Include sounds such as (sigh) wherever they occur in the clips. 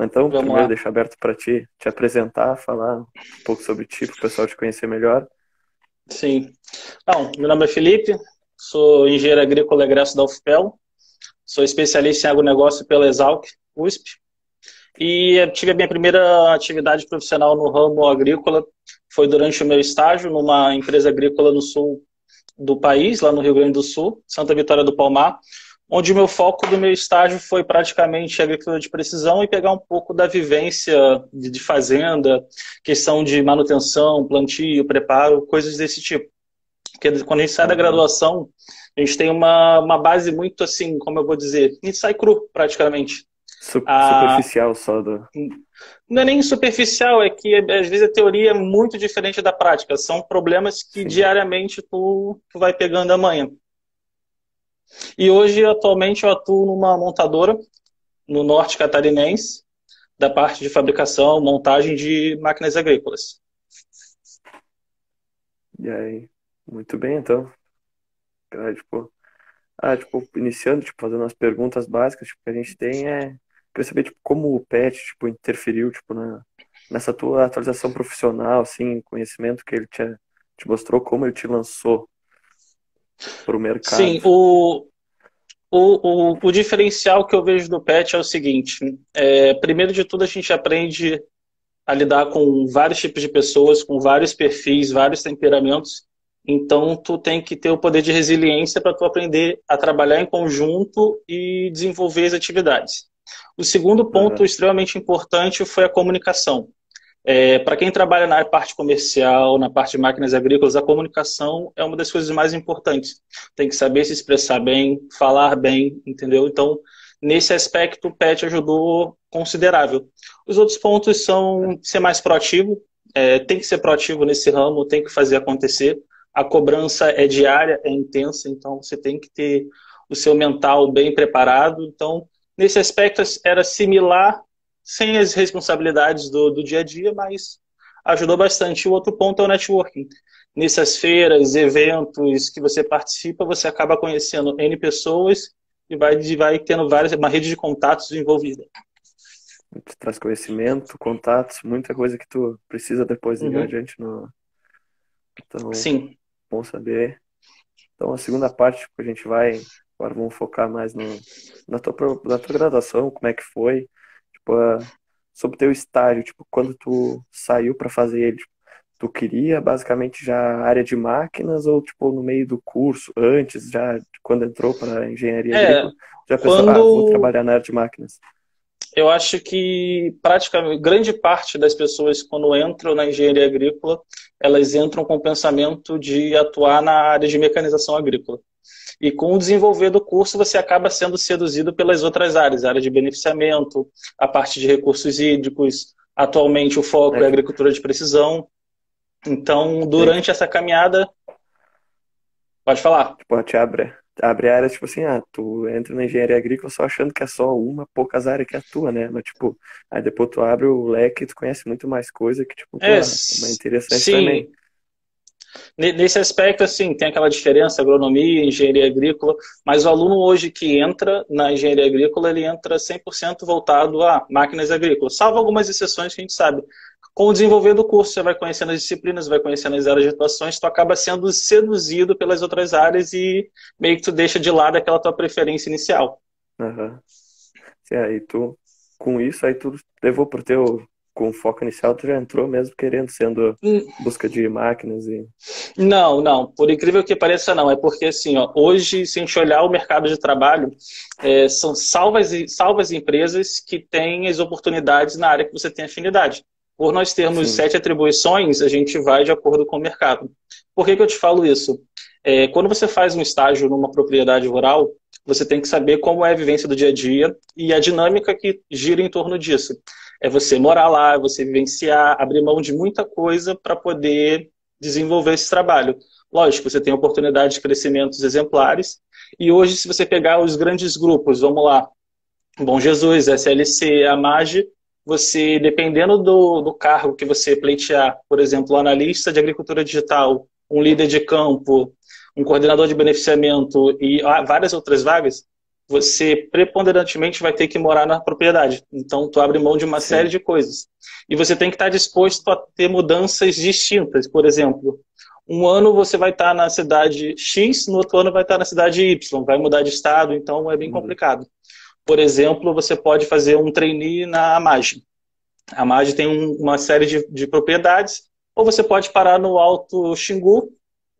Mas então, Vamos primeiro, lá. deixo aberto para ti te apresentar, falar um pouco sobre ti, para o pessoal te conhecer melhor. Sim. Então, meu nome é Felipe, sou engenheiro agrícola egresso da UFPEL, sou especialista em agronegócio pela Exalc, USP, e tive a minha primeira atividade profissional no ramo agrícola, foi durante o meu estágio numa empresa agrícola no sul do país, lá no Rio Grande do Sul, Santa Vitória do Palmar, onde o meu foco do meu estágio foi praticamente agricultura de precisão e pegar um pouco da vivência de, fazenda, questão de manutenção, plantio, preparo, coisas desse tipo. Porque quando a gente sai da graduação, a gente tem uma, uma base muito assim, como eu vou dizer, a gente sai cru praticamente. Superficial só do. Não é nem superficial, é que às vezes a teoria é muito diferente da prática. São problemas que Sim. diariamente tu, tu vai pegando amanhã. E hoje, atualmente, eu atuo numa montadora no norte catarinense, da parte de fabricação, montagem de máquinas agrícolas. E aí, muito bem, então. tipo, ah, tipo, iniciando, tipo, fazendo as perguntas básicas tipo, que a gente tem é Queria saber, tipo, como o PET, tipo, interferiu, tipo, na, nessa tua atualização profissional, assim, conhecimento que ele te, te mostrou, como ele te lançou para o mercado. Sim, o, o, o, o, diferencial que eu vejo do PET é o seguinte, é, primeiro de tudo a gente aprende a lidar com vários tipos de pessoas, com vários perfis, vários temperamentos, então tu tem que ter o poder de resiliência para tu aprender a trabalhar em conjunto e desenvolver as atividades. O segundo ponto uhum. extremamente importante foi a comunicação. É, para quem trabalha na parte comercial, na parte de máquinas agrícolas, a comunicação é uma das coisas mais importantes. Tem que saber se expressar bem, falar bem, entendeu? Então, nesse aspecto, o PET ajudou considerável. Os outros pontos são ser mais proativo, é, tem que ser proativo nesse ramo, tem que fazer acontecer. A cobrança é diária, é intensa, então você tem que ter o seu mental bem preparado. Então, Nesse aspecto era similar, sem as responsabilidades do, do dia a dia, mas ajudou bastante. O outro ponto é o networking. Nessas feiras, eventos que você participa, você acaba conhecendo N pessoas e vai, vai tendo várias, uma rede de contatos envolvida. Tu traz conhecimento, contatos, muita coisa que tu precisa depois uhum. adiante no. Então, Sim. Bom saber. Então, a segunda parte que a gente vai Agora vamos focar mais no, na, tua, na tua graduação, como é que foi, tipo, uh, sobre o teu estágio, tipo, quando tu saiu para fazer ele, tipo, tu queria basicamente já área de máquinas ou, tipo, no meio do curso, antes, já quando entrou para engenharia é, agrícola, já pensou, quando... ah, vou trabalhar na área de máquinas? Eu acho que praticamente grande parte das pessoas quando entram na engenharia agrícola, elas entram com o pensamento de atuar na área de mecanização agrícola. E com o desenvolver do curso, você acaba sendo seduzido pelas outras áreas, a área de beneficiamento, a parte de recursos hídricos. Atualmente, o foco é, é agricultura de precisão. Então, durante Sim. essa caminhada. Pode falar. Tipo, te abre, abre áreas, tipo assim, ah, tu entra na engenharia agrícola só achando que é só uma, poucas áreas que atua, né? Mas, tipo, aí depois tu abre o leque e tu conhece muito mais coisa que, tipo, é, é interessante sim. também. Nesse aspecto, assim, tem aquela diferença, agronomia, engenharia agrícola, mas o aluno hoje que entra na engenharia agrícola, ele entra 100% voltado a máquinas agrícolas, salvo algumas exceções que a gente sabe. Com o desenvolver do curso, você vai conhecendo as disciplinas, vai conhecendo as áreas de atuações, tu acaba sendo seduzido pelas outras áreas e meio que tu deixa de lado aquela tua preferência inicial. Uhum. E aí tu, com isso, aí tu levou pro teu com foco inicial, tu já entrou mesmo querendo, sendo hum. busca de máquinas e... Não, não. Por incrível que pareça, não. É porque, assim, ó, hoje, se a gente olhar o mercado de trabalho, é, são salvas, salvas empresas que têm as oportunidades na área que você tem afinidade. Por nós termos Sim. sete atribuições, a gente vai de acordo com o mercado. Por que, que eu te falo isso? É, quando você faz um estágio numa propriedade rural, você tem que saber como é a vivência do dia a dia e a dinâmica que gira em torno disso é você morar lá, é você vivenciar, abrir mão de muita coisa para poder desenvolver esse trabalho. Lógico, você tem oportunidade de crescimentos exemplares. E hoje, se você pegar os grandes grupos, vamos lá, Bom Jesus, SLC, a MAGE, você, dependendo do, do cargo que você pleitear, por exemplo, analista de agricultura digital, um líder de campo, um coordenador de beneficiamento e várias outras vagas, você preponderantemente vai ter que morar na propriedade. Então, tu abre mão de uma Sim. série de coisas. E você tem que estar disposto a ter mudanças distintas. Por exemplo, um ano você vai estar na cidade X, no outro ano vai estar na cidade Y, vai mudar de estado, então é bem uhum. complicado. Por exemplo, você pode fazer um trainee na Amage. A Amage tem um, uma série de, de propriedades, ou você pode parar no Alto Xingu,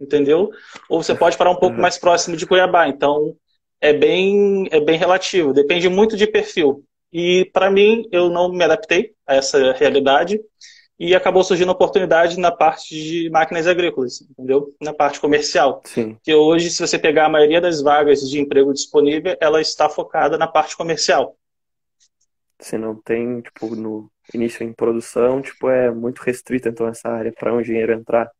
entendeu? Ou você pode parar um pouco uhum. mais próximo de Cuiabá. Então, é bem, é bem relativo, depende muito de perfil. E para mim, eu não me adaptei a essa realidade e acabou surgindo oportunidade na parte de máquinas agrícolas, entendeu? Na parte comercial. Sim. Que hoje, se você pegar a maioria das vagas de emprego disponível, ela está focada na parte comercial. Se não tem, tipo, no início em produção, tipo, é muito restrita então essa área para um engenheiro entrar.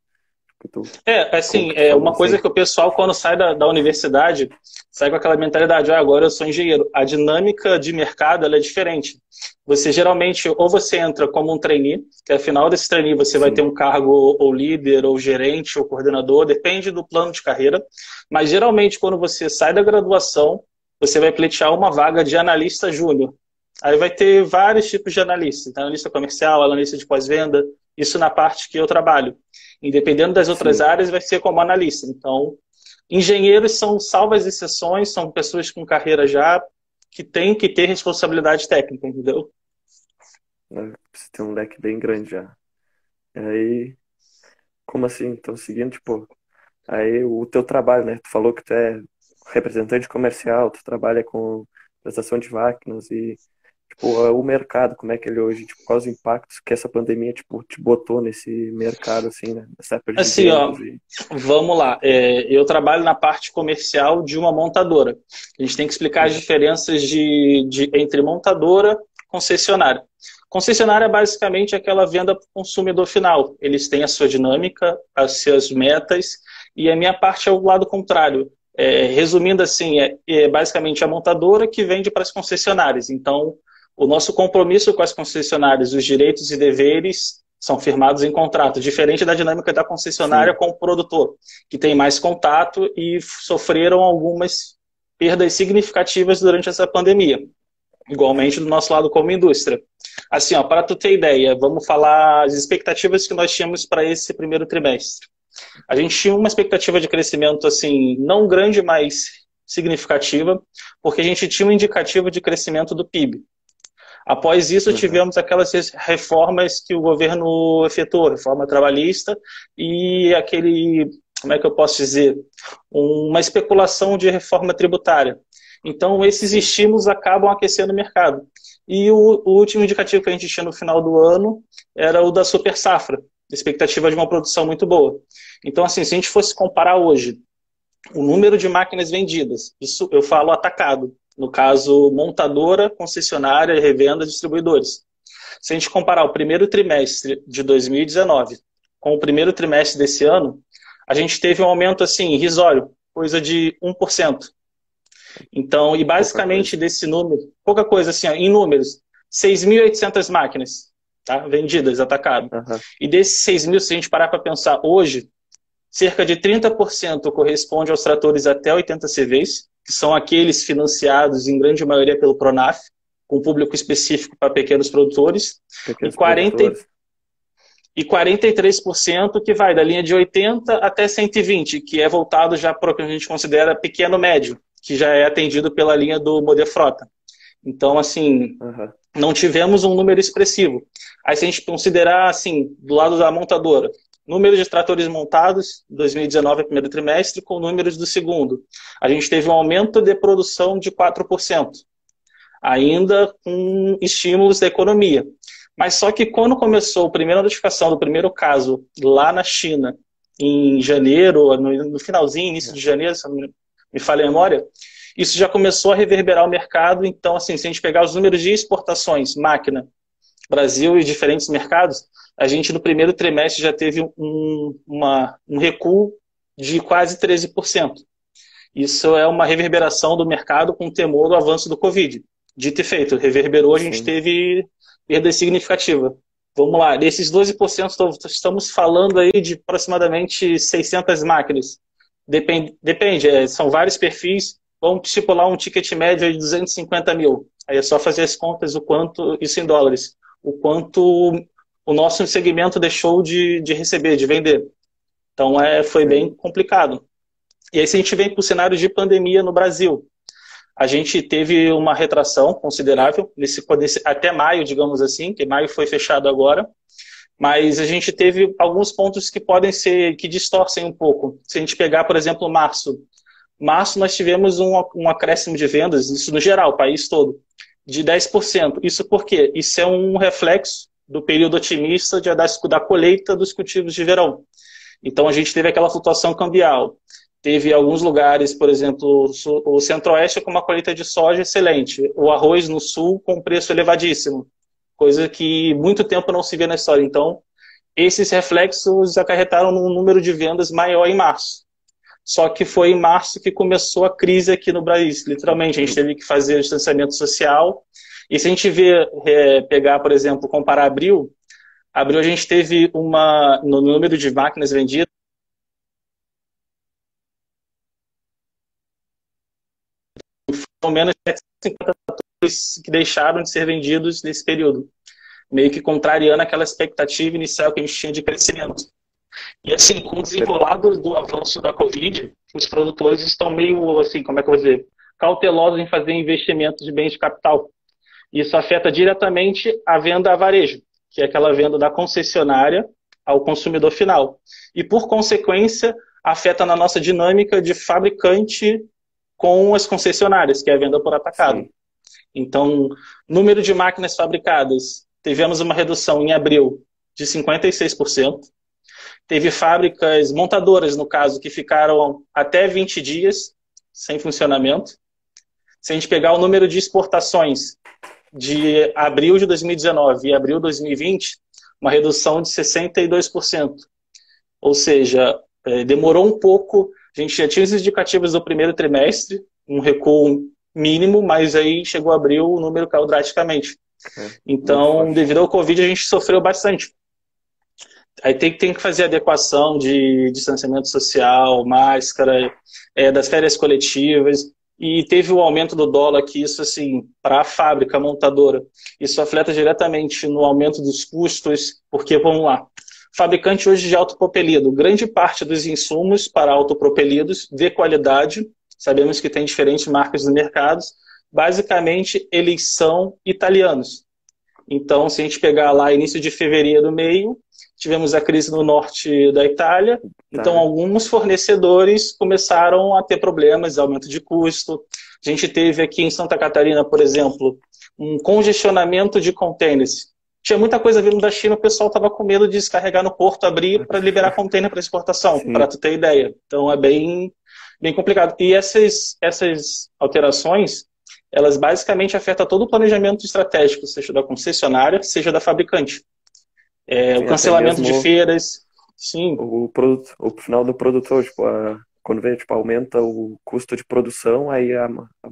É, assim, é uma coisa que o pessoal, quando sai da, da universidade, sai com aquela mentalidade, ah, agora eu sou engenheiro. A dinâmica de mercado é diferente. Você geralmente, ou você entra como um trainee, que ao final desse trainee você Sim. vai ter um cargo ou líder, ou gerente, ou coordenador, depende do plano de carreira. Mas geralmente, quando você sai da graduação, você vai pleitear uma vaga de analista júnior. Aí vai ter vários tipos de analistas, analista comercial, analista de pós-venda, isso na parte que eu trabalho. E dependendo das outras Sim. áreas, vai ser como analista. Então, engenheiros são salvas exceções, são pessoas com carreira já que têm que ter responsabilidade técnica, entendeu? É, você tem um leque bem grande já. E aí, como assim? Então, seguindo, tipo, aí o teu trabalho, né? Tu falou que tu é representante comercial, tu trabalha com prestação de máquinas e o mercado, como é que ele é hoje, tipo, quais os impactos que essa pandemia, tipo, te botou nesse mercado, assim, né? Nessa época de assim, ó, e... vamos lá. É, eu trabalho na parte comercial de uma montadora. A gente tem que explicar as diferenças de, de entre montadora e concessionária. Concessionária é basicamente aquela venda para o consumidor final. Eles têm a sua dinâmica, as suas metas, e a minha parte é o lado contrário. É, resumindo assim, é, é, basicamente a montadora que vende para as concessionárias. Então, o nosso compromisso com as concessionárias, os direitos e deveres são firmados em contrato, diferente da dinâmica da concessionária Sim. com o produtor, que tem mais contato e sofreram algumas perdas significativas durante essa pandemia. Igualmente do nosso lado como indústria. Assim, ó, para tu ter ideia, vamos falar as expectativas que nós tínhamos para esse primeiro trimestre. A gente tinha uma expectativa de crescimento assim, não grande, mas significativa, porque a gente tinha um indicativo de crescimento do PIB. Após isso, uhum. tivemos aquelas reformas que o governo efetuou, reforma trabalhista e aquele, como é que eu posso dizer, uma especulação de reforma tributária. Então, esses estímulos acabam aquecendo o mercado. E o, o último indicativo que a gente tinha no final do ano era o da super safra, expectativa de uma produção muito boa. Então, assim, se a gente fosse comparar hoje o número de máquinas vendidas, isso eu falo atacado, no caso, montadora, concessionária, revenda, distribuidores. Se a gente comparar o primeiro trimestre de 2019 com o primeiro trimestre desse ano, a gente teve um aumento assim, irrisório, coisa de 1%. Então, e basicamente desse número, pouca coisa assim, ó, em números, 6.800 máquinas tá, vendidas, atacado. Uhum. E desses 6 mil, se a gente parar para pensar hoje, cerca de 30% corresponde aos tratores até 80 CVs, que são aqueles financiados em grande maioria pelo Pronaf, com público específico para pequenos produtores, pequenos e, 40, produtores. e 43% que vai da linha de 80 até 120, que é voltado já para o que a gente considera pequeno médio, que já é atendido pela linha do Model Frota. Então, assim, uhum. não tivemos um número expressivo. Aí, se a gente considerar, assim, do lado da montadora, número de tratores montados, 2019 primeiro trimestre, com números do segundo. A gente teve um aumento de produção de 4%, ainda com estímulos da economia. Mas só que quando começou a primeira notificação do primeiro caso lá na China, em janeiro, no finalzinho, início de janeiro, se não me falha a memória, isso já começou a reverberar o mercado. Então, assim, se a gente pegar os números de exportações, máquina, Brasil e diferentes mercados, a gente no primeiro trimestre já teve um, uma, um recuo de quase 13%. Isso é uma reverberação do mercado com temor do avanço do Covid. Dito e feito, reverberou, a gente Sim. teve perda significativa. Vamos lá, desses 12%, estamos falando aí de aproximadamente 600 máquinas. Depende, depende é, são vários perfis, vamos estipular um ticket médio de 250 mil. Aí é só fazer as contas, o quanto, isso em dólares, o quanto o nosso segmento deixou de, de receber, de vender. Então é, foi bem complicado. E aí se a gente vem para o cenário de pandemia no Brasil, a gente teve uma retração considerável nesse, nesse, até maio, digamos assim, que maio foi fechado agora, mas a gente teve alguns pontos que podem ser, que distorcem um pouco. Se a gente pegar, por exemplo, março, março nós tivemos um, um acréscimo de vendas, isso no geral, o país todo, de 10%. Isso por quê? Isso é um reflexo do período otimista de, da, da colheita dos cultivos de verão. Então a gente teve aquela flutuação cambial. Teve alguns lugares, por exemplo, o centro-oeste com uma colheita de soja excelente, o arroz no sul com preço elevadíssimo, coisa que muito tempo não se vê na história. Então, esses reflexos acarretaram num número de vendas maior em março. Só que foi em março que começou a crise aqui no Brasil, literalmente. A gente teve que fazer o distanciamento social. E se a gente ver, é, pegar, por exemplo, comparar abril, abril a gente teve uma, no número de máquinas vendidas, ao menos 750 tratores que deixaram de ser vendidos nesse período, meio que contrariando aquela expectativa inicial que a gente tinha de crescimento. E assim, com o desenrolar do, do avanço da Covid, os produtores estão meio, assim, como é que eu vou dizer, cautelosos em fazer investimentos de bens de capital. Isso afeta diretamente a venda a varejo, que é aquela venda da concessionária ao consumidor final. E, por consequência, afeta na nossa dinâmica de fabricante com as concessionárias, que é a venda por atacado. Sim. Então, número de máquinas fabricadas, tivemos uma redução em abril de 56%. Teve fábricas montadoras, no caso, que ficaram até 20 dias sem funcionamento. Se a gente pegar o número de exportações de abril de 2019 e abril de 2020, uma redução de 62%. Ou seja, é, demorou um pouco. A gente já tinha os indicativos do primeiro trimestre, um recuo mínimo, mas aí chegou abril, o número caiu drasticamente. É, então, devido ao Covid, a gente sofreu bastante. Aí tem, tem que fazer adequação de distanciamento social, máscara, é, das férias coletivas. E teve o aumento do dólar, que isso, assim, para a fábrica montadora, isso afeta diretamente no aumento dos custos, porque, vamos lá, fabricante hoje de autopropelido, grande parte dos insumos para autopropelidos de qualidade, sabemos que tem diferentes marcas no mercado, basicamente eles são italianos. Então, se a gente pegar lá início de fevereiro, meio, tivemos a crise no norte da Itália, tá. então alguns fornecedores começaram a ter problemas, aumento de custo. A gente teve aqui em Santa Catarina, por exemplo, um congestionamento de contêineres. Tinha muita coisa vindo da China, o pessoal estava com medo de descarregar no porto, abrir para liberar contêiner para exportação, para tu ter ideia. Então é bem, bem complicado. E essas, essas alterações, elas basicamente afetam todo o planejamento estratégico, seja da concessionária, seja da fabricante. É, o cancelamento de feiras, sim. O, produto, o final do produtor, tipo, a, quando vê, tipo, aumenta o custo de produção, aí a, a,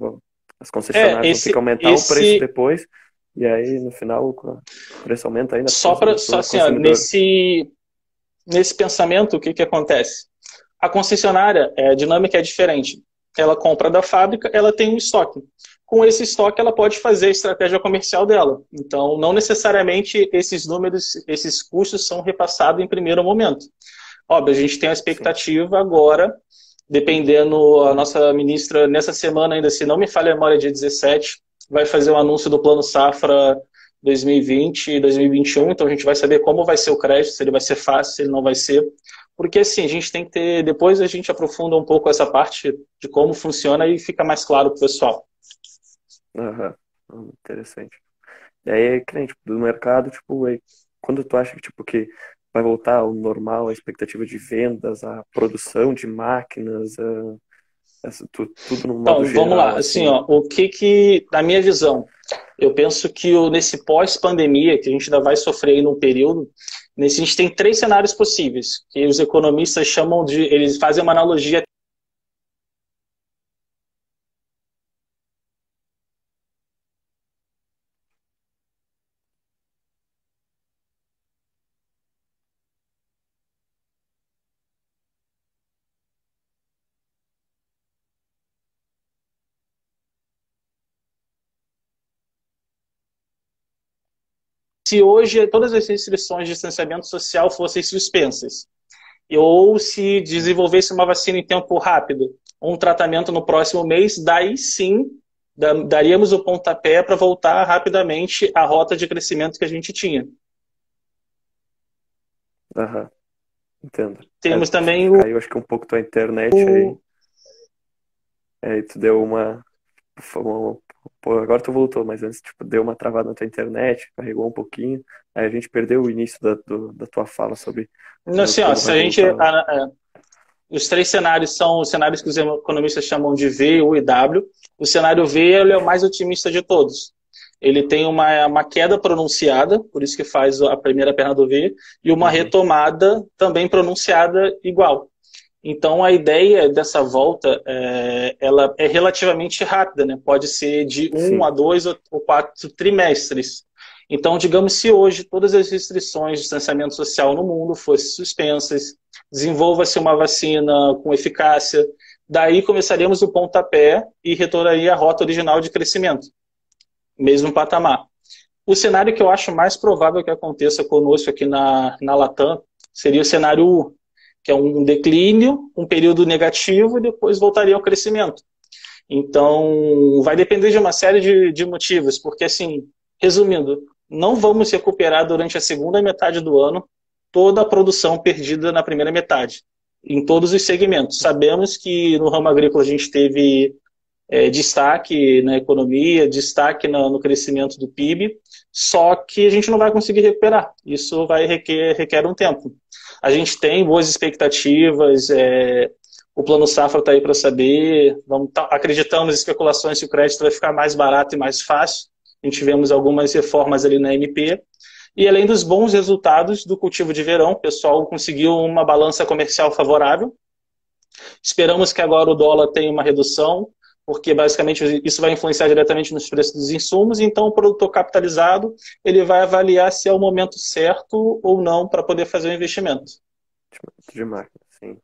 as concessionárias é, esse, vão ter que aumentar esse... o preço depois, e aí no final o preço aumenta ainda. Só para só assim, ó, nesse, nesse pensamento, o que, que acontece? A concessionária, é, a dinâmica é diferente. Ela compra da fábrica, ela tem um estoque com esse estoque ela pode fazer a estratégia comercial dela. Então, não necessariamente esses números, esses custos são repassados em primeiro momento. Óbvio, a gente tem a expectativa agora, dependendo, a nossa ministra, nessa semana ainda, se não me falha a memória, dia 17, vai fazer o um anúncio do Plano Safra 2020 e 2021, então a gente vai saber como vai ser o crédito, se ele vai ser fácil, se ele não vai ser. Porque assim, a gente tem que ter. Depois a gente aprofunda um pouco essa parte de como funciona e fica mais claro para o pessoal. Uhum. Interessante. E aí, cliente tipo, do mercado, tipo, aí, quando tu acha que, tipo, que vai voltar ao normal, a expectativa de vendas, a produção de máquinas, a, essa, tudo, tudo no modo Então, geral, vamos lá. Assim, assim, ó, o que que, na minha visão, eu penso que o, nesse pós-pandemia, que a gente ainda vai sofrer aí num período, nesse, a gente tem três cenários possíveis, que os economistas chamam de, eles fazem uma analogia se hoje todas as restrições de distanciamento social fossem suspensas, ou se desenvolvesse uma vacina em tempo rápido, um tratamento no próximo mês, daí sim daríamos o pontapé para voltar rapidamente à rota de crescimento que a gente tinha. Aham, entendo. Temos é, também o... Caiu acho que um pouco tua internet o... aí. Aí tu deu uma... Pô, agora tu voltou, mas antes tipo, deu uma travada na tua internet, carregou um pouquinho, aí a gente perdeu o início da, do, da tua fala sobre... Não, assim, ó, se a gente... A, a, os três cenários são os cenários que os economistas chamam de V, U e W. O cenário V é o mais otimista de todos. Ele tem uma, uma queda pronunciada, por isso que faz a primeira perna do V, e uma uhum. retomada também pronunciada igual. Então a ideia dessa volta é, ela é relativamente rápida, né? Pode ser de um Sim. a dois ou quatro trimestres. Então, digamos se hoje todas as restrições de distanciamento social no mundo fossem suspensas, desenvolva-se uma vacina com eficácia, daí começaríamos o pontapé e retornaria a rota original de crescimento, mesmo patamar. O cenário que eu acho mais provável que aconteça conosco aqui na, na Latam seria o cenário U, que é um declínio, um período negativo e depois voltaria ao crescimento. Então, vai depender de uma série de, de motivos, porque, assim, resumindo, não vamos recuperar durante a segunda metade do ano toda a produção perdida na primeira metade, em todos os segmentos. Sabemos que no ramo agrícola a gente teve é, destaque na economia, destaque no, no, crescimento do PIB, só que a gente não vai conseguir recuperar. Isso vai requer, requer um tempo. A gente tem boas expectativas, é, o plano safra está aí para saber, vamos, tá, acreditamos especulações que o crédito vai ficar mais barato e mais fácil. A gente tivemos algumas reformas ali na MP, e além dos bons resultados do cultivo de verão, o pessoal conseguiu uma balança comercial favorável. Esperamos que agora o dólar tenha uma redução, porque basicamente isso vai influenciar diretamente nos preços dos insumos, então o produtor capitalizado ele vai avaliar se é o momento certo ou não para poder fazer o investimento. De máquina, sim.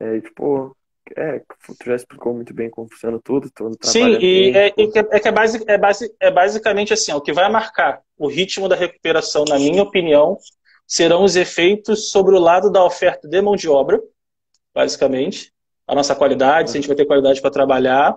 É, tipo, é, tu já explicou muito bem como funciona tudo. Sim, e é, é, que, é, que é, é, é basicamente assim, o que vai marcar o ritmo da recuperação, na minha opinião, serão os efeitos sobre o lado da oferta de mão de obra, basicamente, a nossa qualidade, se a gente vai ter qualidade para trabalhar,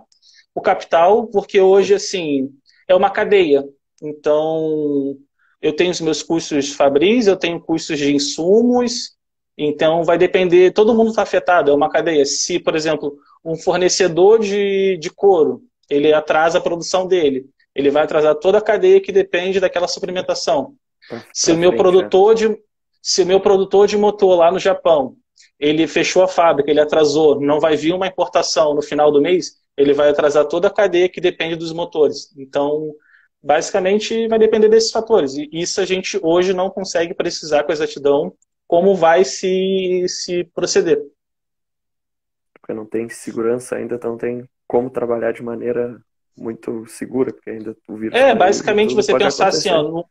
o capital, porque hoje, assim, é uma cadeia. Então, eu tenho os meus custos fabris, eu tenho custos de insumos, então, vai depender, todo mundo está afetado, é uma cadeia. Se, por exemplo, um fornecedor de, de couro, ele atrasa a produção dele, ele vai atrasar toda a cadeia que depende daquela suplementação. se o meu produtor de se o meu produtor de motor lá no Japão, ele fechou a fábrica, ele atrasou, não vai vir uma importação no final do mês, ele vai atrasar toda a cadeia que depende dos motores. Então, basicamente, vai depender desses fatores. E isso a gente hoje não consegue precisar com exatidão como vai se, se proceder. Porque não tem segurança ainda, então não tem como trabalhar de maneira muito segura, porque ainda o vírus... É, basicamente você pensar acontecer. assim, ó,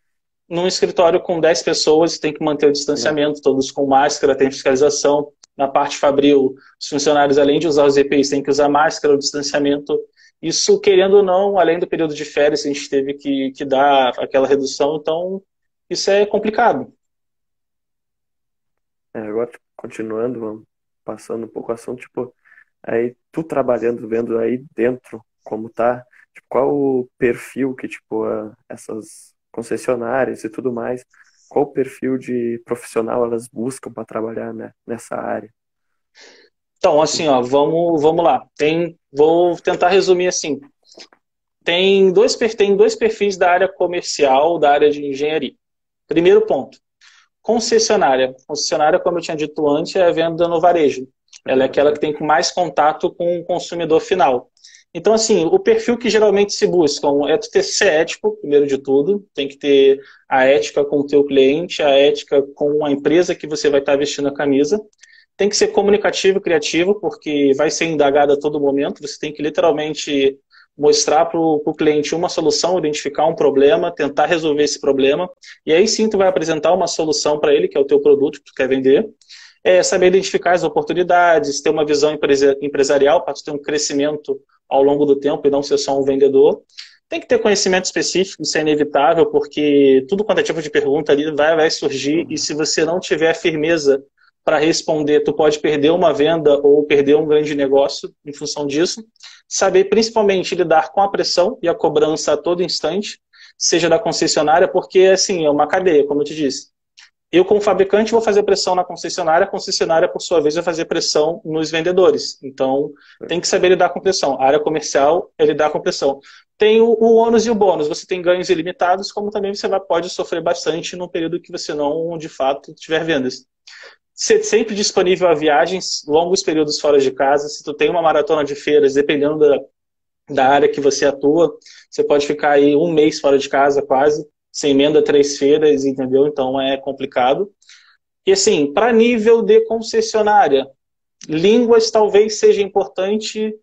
num escritório com 10 pessoas, tem que manter o distanciamento, todos com máscara, tem fiscalização. Na parte fabril, os funcionários, além de usar os EPIs, têm que usar máscara, o distanciamento. Isso, querendo ou não, além do período de férias, a gente teve que, que dar aquela redução, então isso é complicado. É, agora, continuando, passando um pouco o assunto, tipo, aí tu trabalhando, vendo aí dentro como tá, tipo, qual o perfil que, tipo, a, essas concessionárias e tudo mais, qual o perfil de profissional elas buscam para trabalhar né, nessa área? Então, assim, ó, vamos, vamos lá. Tem, vou tentar resumir assim. Tem dois, tem dois perfis da área comercial, da área de engenharia. Primeiro ponto, concessionária. Concessionária, como eu tinha dito antes, é a venda no varejo. Ela é aquela que tem mais contato com o consumidor final. Então, assim, o perfil que geralmente se busca é tu ter ser ético, primeiro de tudo, tem que ter a ética com o teu cliente, a ética com a empresa que você vai estar vestindo a camisa. Tem que ser comunicativo e criativo, porque vai ser indagado a todo momento, você tem que literalmente mostrar para o cliente uma solução, identificar um problema, tentar resolver esse problema, e aí sim tu vai apresentar uma solução para ele, que é o teu produto que tu quer vender, é saber identificar as oportunidades, ter uma visão empresarial para ter um crescimento ao longo do tempo e não ser só um vendedor. Tem que ter conhecimento específico, isso é inevitável, porque tudo quanto é tipo de pergunta ali vai, vai surgir, e se você não tiver firmeza para responder, tu pode perder uma venda ou perder um grande negócio em função disso. Saber principalmente lidar com a pressão e a cobrança a todo instante, seja da concessionária, porque assim, é uma cadeia, como eu te disse. Eu, como fabricante, vou fazer pressão na concessionária, a concessionária, por sua vez, vai fazer pressão nos vendedores. Então, tem que saber lidar com pressão. A área comercial é lidar com pressão. Tem o, o ônus e o bônus. Você tem ganhos ilimitados, como também você vai, pode sofrer bastante num período que você não, de fato, tiver vendas. Ser sempre disponível a viagens, longos períodos fora de casa. Se tu tem uma maratona de feiras, dependendo da, da área que você atua, você pode ficar aí um mês fora de casa, quase sem emenda três feiras, entendeu? Então é complicado. E assim, para nível de concessionária, línguas talvez seja importante,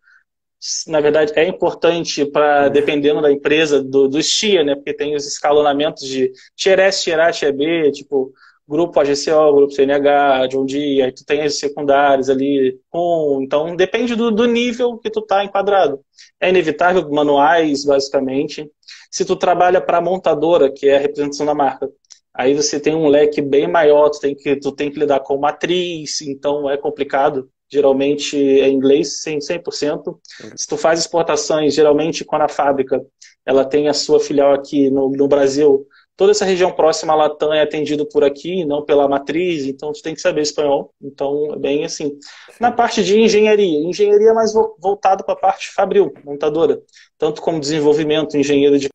na verdade é importante para, dependendo da empresa, do, do STIA, né? Porque tem os escalonamentos de Tier S, Tier A, Tier B, tipo grupo AGCO, grupo CNH, de um dia, aí tu tem as secundárias ali, com, então depende do, do nível que tu tá enquadrado. É inevitável, manuais, basicamente. Se tu trabalha para montadora, que é a representação da marca, aí você tem um leque bem maior, tu tem que, tu tem que lidar com matriz, então é complicado. Geralmente é inglês, 100%. Se tu faz exportações, geralmente quando a fábrica ela tem a sua filial aqui no, no Brasil, toda essa região próxima à Latam é atendido por aqui, não pela matriz, então tu tem que saber espanhol. Então, é bem assim. Na parte de engenharia, engenharia é mais voltado para a parte fabril, montadora, tanto como desenvolvimento, engenheiro de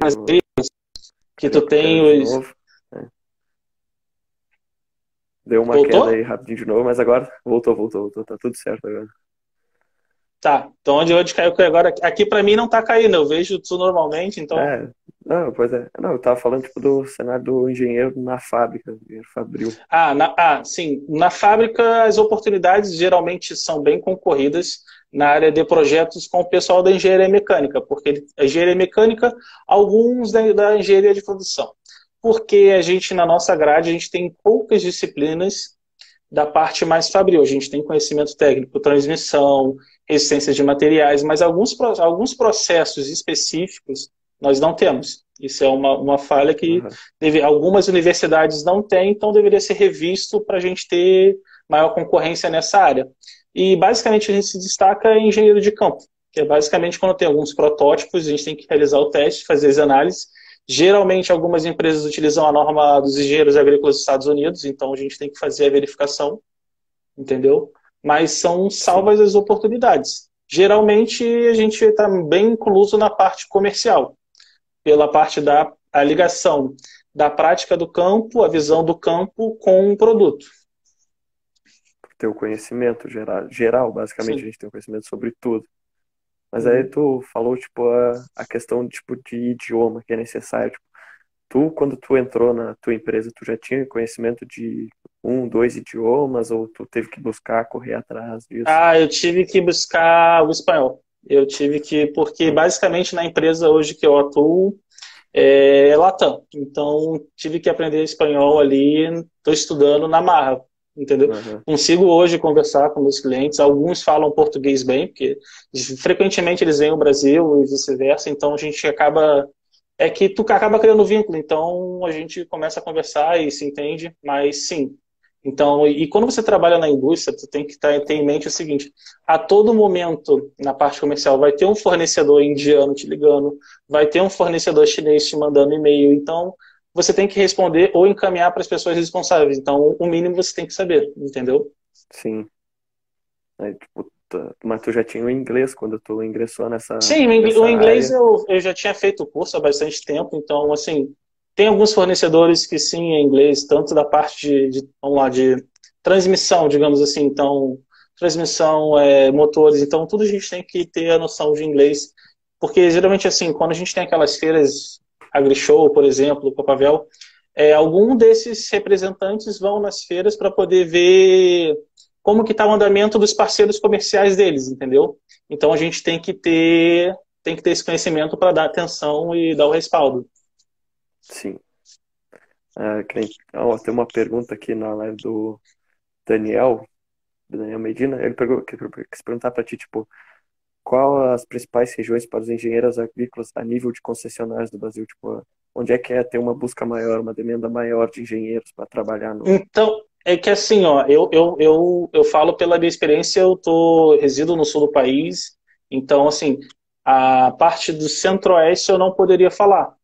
mais que tu tem os... É. Deu uma voltou? queda aí rapidinho de novo, mas agora voltou, voltou, voltou, tá tudo certo agora. Tá, então onde, onde caiu agora? Aqui para mim não tá caindo, eu vejo tudo normalmente, então. É, não, pois é. Não, eu tava falando tipo, do cenário do engenheiro na fábrica, engenheiro fabril. Ah, na, ah, sim. Na fábrica as oportunidades geralmente são bem concorridas na área de projetos com o pessoal da engenharia mecânica, porque a engenharia mecânica, alguns da, da engenharia de produção. Porque a gente, na nossa grade, a gente tem poucas disciplinas da parte mais fabril. A gente tem conhecimento técnico, transmissão, resistência de materiais, mas alguns, alguns processos específicos nós não temos. Isso é uma, uma falha que uhum. deve, algumas universidades não têm, então deveria ser revisto para a gente ter maior concorrência nessa área. E basicamente a gente se destaca em engenheiro de campo, que é basicamente quando tem alguns protótipos, a gente tem que realizar o teste, fazer as análises. Geralmente algumas empresas utilizam a norma dos engenheiros agrícolas dos Estados Unidos, então a gente tem que fazer a verificação, entendeu? mas são salvas as oportunidades. Geralmente a gente está bem incluso na parte comercial, pela parte da ligação da prática do campo, a visão do campo com o produto. Ter o conhecimento geral, geral basicamente Sim. a gente tem o conhecimento sobre tudo. Mas aí uhum. tu falou tipo a, a questão tipo de idioma que é necessário. Tipo, tu quando tu entrou na tua empresa, tu já tinha conhecimento de um, dois idiomas, ou tu teve que buscar, correr atrás disso? Ah, eu tive que buscar o espanhol. Eu tive que, porque basicamente na empresa hoje que eu atuo é, é Latam. Então tive que aprender espanhol ali, estou estudando na marra, entendeu? Uhum. Consigo hoje conversar com meus clientes, alguns falam português bem, porque frequentemente eles vêm ao Brasil e vice-versa, então a gente acaba é que tu acaba criando vínculo, então a gente começa a conversar e se entende, mas sim, então, e quando você trabalha na indústria, você tem que ter em mente o seguinte: a todo momento, na parte comercial, vai ter um fornecedor indiano te ligando, vai ter um fornecedor chinês te mandando e-mail. Então, você tem que responder ou encaminhar para as pessoas responsáveis. Então, o mínimo você tem que saber, entendeu? Sim. É, tipo, mas tu já tinha o inglês quando tu ingressou nessa. Sim, nessa o inglês eu, eu já tinha feito o curso há bastante tempo, então, assim, tem alguns fornecedores que sim em inglês, tanto da parte de, de vamos lá, de transmissão, digamos assim, então transmissão, é, motores, então tudo a gente tem que ter a noção de inglês, porque geralmente assim, quando a gente tem aquelas feiras AgriShow, por exemplo, Copavel, é, algum desses representantes vão nas feiras para poder ver como que está o andamento dos parceiros comerciais deles, entendeu? Então a gente tem que ter tem que ter esse conhecimento para dar atenção e dar o respaldo. Sim. Ah, tem uma pergunta aqui na live do Daniel. Daniel Medina, ele pegou, quis perguntar para ti, tipo, qual as principais regiões para os engenheiros agrícolas a nível de concessionários do Brasil? Tipo, onde é que é ter uma busca maior, uma demanda maior de engenheiros para trabalhar no. Então, é que assim, ó, eu, eu, eu, eu falo pela minha experiência, eu tô, resido no sul do país, então, assim, a parte do centro-oeste eu não poderia falar,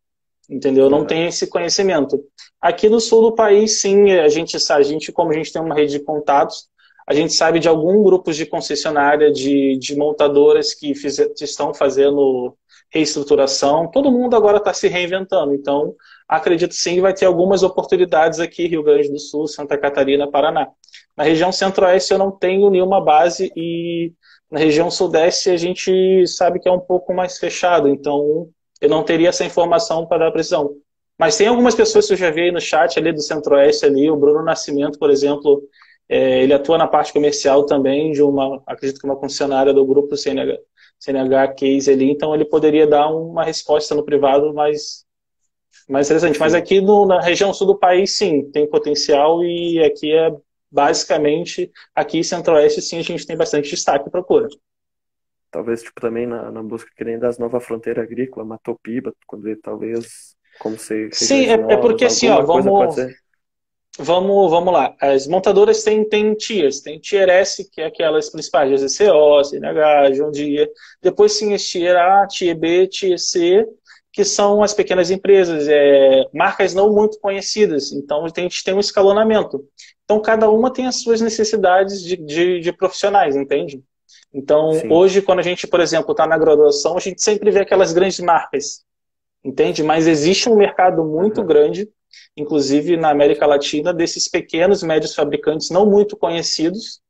entendeu? Eu não tenho esse conhecimento. Aqui no sul do país, sim, a gente a gente, como a gente tem uma rede de contatos, a gente sabe de alguns grupos de concessionária, de, de montadoras que, fiz, estão fazendo reestruturação. Todo mundo agora está se reinventando. Então, acredito sim que vai ter algumas oportunidades aqui, Rio Grande do Sul, Santa Catarina, Paraná. Na região centro-oeste eu não tenho nenhuma base e na região sudeste a gente sabe que é um pouco mais fechado, então eu não teria essa informação para dar precisão. Mas tem algumas pessoas que eu já vi aí no chat ali do centro-oeste ali, o Bruno Nascimento, por exemplo, é, ele atua na parte comercial também de uma, acredito que uma concessionária do grupo CNH, CNH Case ali, então ele poderia dar uma resposta no privado mais, mais interessante. Mas aqui no, na região sul do país, sim, tem potencial e aqui é basicamente, aqui centro-oeste, sim, a gente tem bastante destaque e procura. Talvez, tipo, também na, na busca que nem das novas fronteiras agrícolas, Matopiba, quando ele talvez como se... Sim, é, é porque assim, ó, vamos vamos, vamos lá. As montadoras têm, têm tiers. Tem tier S, que é aquelas principais, GCO, CNH, John Deere. Depois tem as tier A, tier B, tier C, que são as pequenas empresas, é, marcas não muito conhecidas. Então, a gente tem um escalonamento. Então, cada uma tem as suas necessidades de, de, de profissionais, entende? Então, Sim. hoje, quando a gente, por exemplo, está na graduação, a gente sempre vê aquelas grandes marcas, entende? Mas existe um mercado muito uhum. grande inclusive na América Latina, desses pequenos médios fabricantes não muito conhecidos,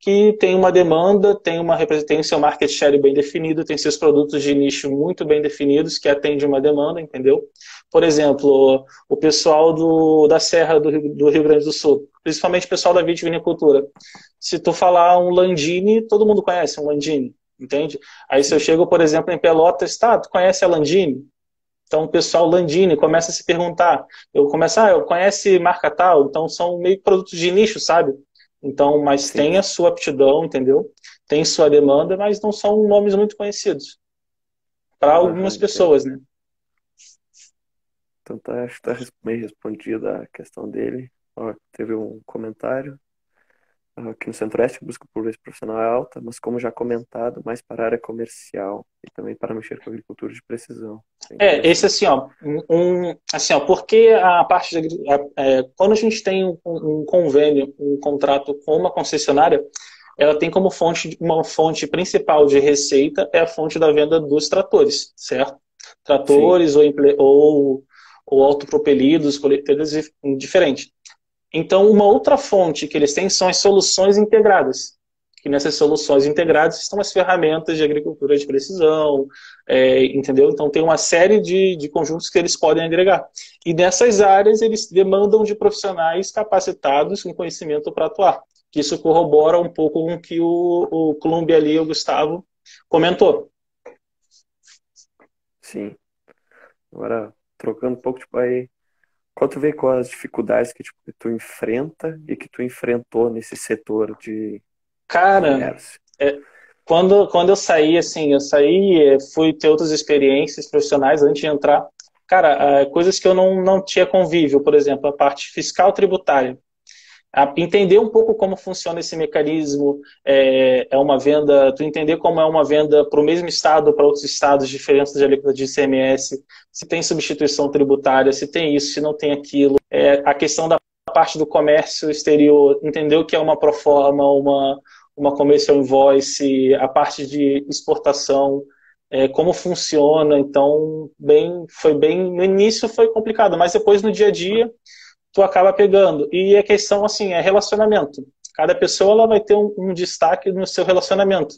que tem uma demanda, tem, uma, tem seu market share bem definido, tem seus produtos de nicho muito bem definidos, que atende uma demanda, entendeu? Por exemplo, o pessoal do, da Serra do Rio, do Rio Grande do Sul, principalmente o pessoal da vitivinicultura. Se tu falar um Landini, todo mundo conhece um Landini, entende? Aí se eu chego, por exemplo, em Pelotas, tá, tu conhece a Landini? Então o pessoal Landini começa a se perguntar, eu começo, ah, eu conhece marca tal, então são meio produtos de nicho, sabe? Então, mas Sim. tem a sua aptidão, entendeu? Tem sua demanda, mas não são nomes muito conhecidos para algumas ah, pessoas, né? Então tá, acho que tá meio respondida a questão dele. Ó, teve um comentário. Aqui no Centro-Oeste, a busca por esse profissional é alta, mas como já comentado, mais para a área comercial e também para mexer com a agricultura de precisão. É, esse assim, ó, um, assim, ó, porque a parte de, é, quando a gente tem um, um, convênio, um contrato com uma concessionária, ela tem como fonte, uma fonte principal de receita é a fonte da venda dos tratores, certo? Tratores ou, ou, ou autopropelidos, coleteiros diferente. Então, uma outra fonte que eles têm são as soluções integradas. Que nessas soluções integradas estão as ferramentas de agricultura de precisão, é, entendeu? Então, tem uma série de, de conjuntos que eles podem agregar. E nessas áreas, eles demandam de profissionais capacitados com conhecimento para atuar. Que isso corrobora um pouco com o que o, o Clube ali, o Gustavo, comentou. Sim. Agora, trocando um pouco, tipo, aí, qual tu vê com as dificuldades que, tipo, tu enfrenta e que tu enfrentou nesse setor de Cara, é, quando, quando eu saí, assim, eu saí, fui ter outras experiências profissionais antes de entrar. Cara, é, coisas que eu não, não tinha convívio, por exemplo, a parte fiscal tributária. Entender um pouco como funciona esse mecanismo é, é uma venda, tu entender como é uma venda para o mesmo estado, para outros estados, diferentes de alíquota de ICMS, se tem substituição tributária, se tem isso, se não tem aquilo, é, a questão da parte do comércio exterior, entender o que é uma proforma, uma, uma commercial invoice, a parte de exportação, é, como funciona, então bem, foi bem, no início foi complicado, mas depois no dia a dia tu acaba pegando. E a questão, assim, é relacionamento. Cada pessoa ela vai ter um, um destaque no seu relacionamento.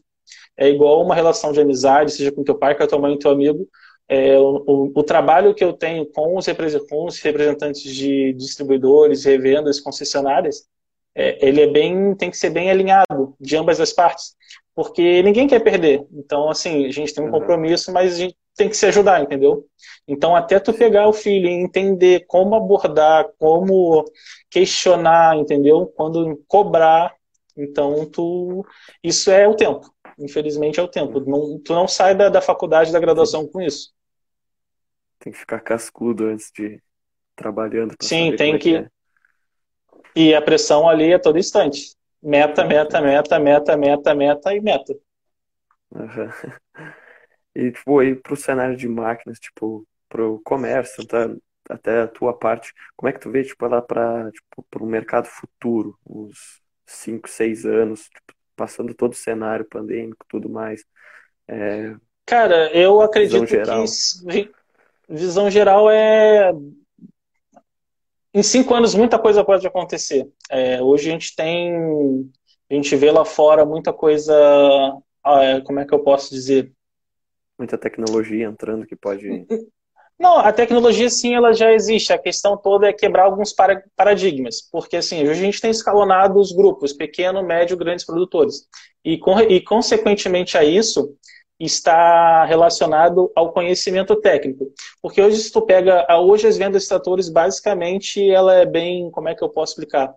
É igual uma relação de amizade, seja com teu pai, com a tua mãe, teu amigo. É, o, o, o, trabalho que eu tenho com os, com os representantes de distribuidores, revendas, concessionárias, é, ele é bem, tem que ser bem alinhado de ambas as partes, porque ninguém quer perder. Então, assim, a gente tem um uhum. compromisso, mas a gente tem que se ajudar, entendeu? Então, até tu pegar o filho e entender como abordar, como questionar, entendeu? Quando cobrar, Então, tu, isso é o tempo. Infelizmente é o tempo. Não, tu não sai da, da faculdade, da graduação com isso. Tem que ficar cascudo antes de trabalhando. Sim, tem é que. É. E a pressão ali é todo instante. Meta, meta, meta, meta, meta, meta e meta. Uhum. (laughs) E, tipo, aí pro cenário de máquinas, tipo, pro comércio, tá? até a tua parte, como é que tu vê, tipo, ela para tipo, pro mercado futuro, uns 5, 6 anos, tipo, passando todo o cenário pandêmico tudo mais? É... Cara, eu acredito visão geral. que visão geral é em cinco anos muita coisa pode acontecer. É, hoje a gente tem, a gente vê lá fora muita coisa, ah, como é que eu posso dizer? Muita tecnologia entrando que pode. Não, a tecnologia sim, ela já existe. A questão toda é quebrar alguns paradigmas, porque assim hoje a gente tem escalonado os grupos pequeno, médio, grandes produtores e, e consequentemente a isso está relacionado ao conhecimento técnico. Porque hoje, se tu pega, hoje as vendas de tratores, basicamente, ela é bem, como é que eu posso explicar?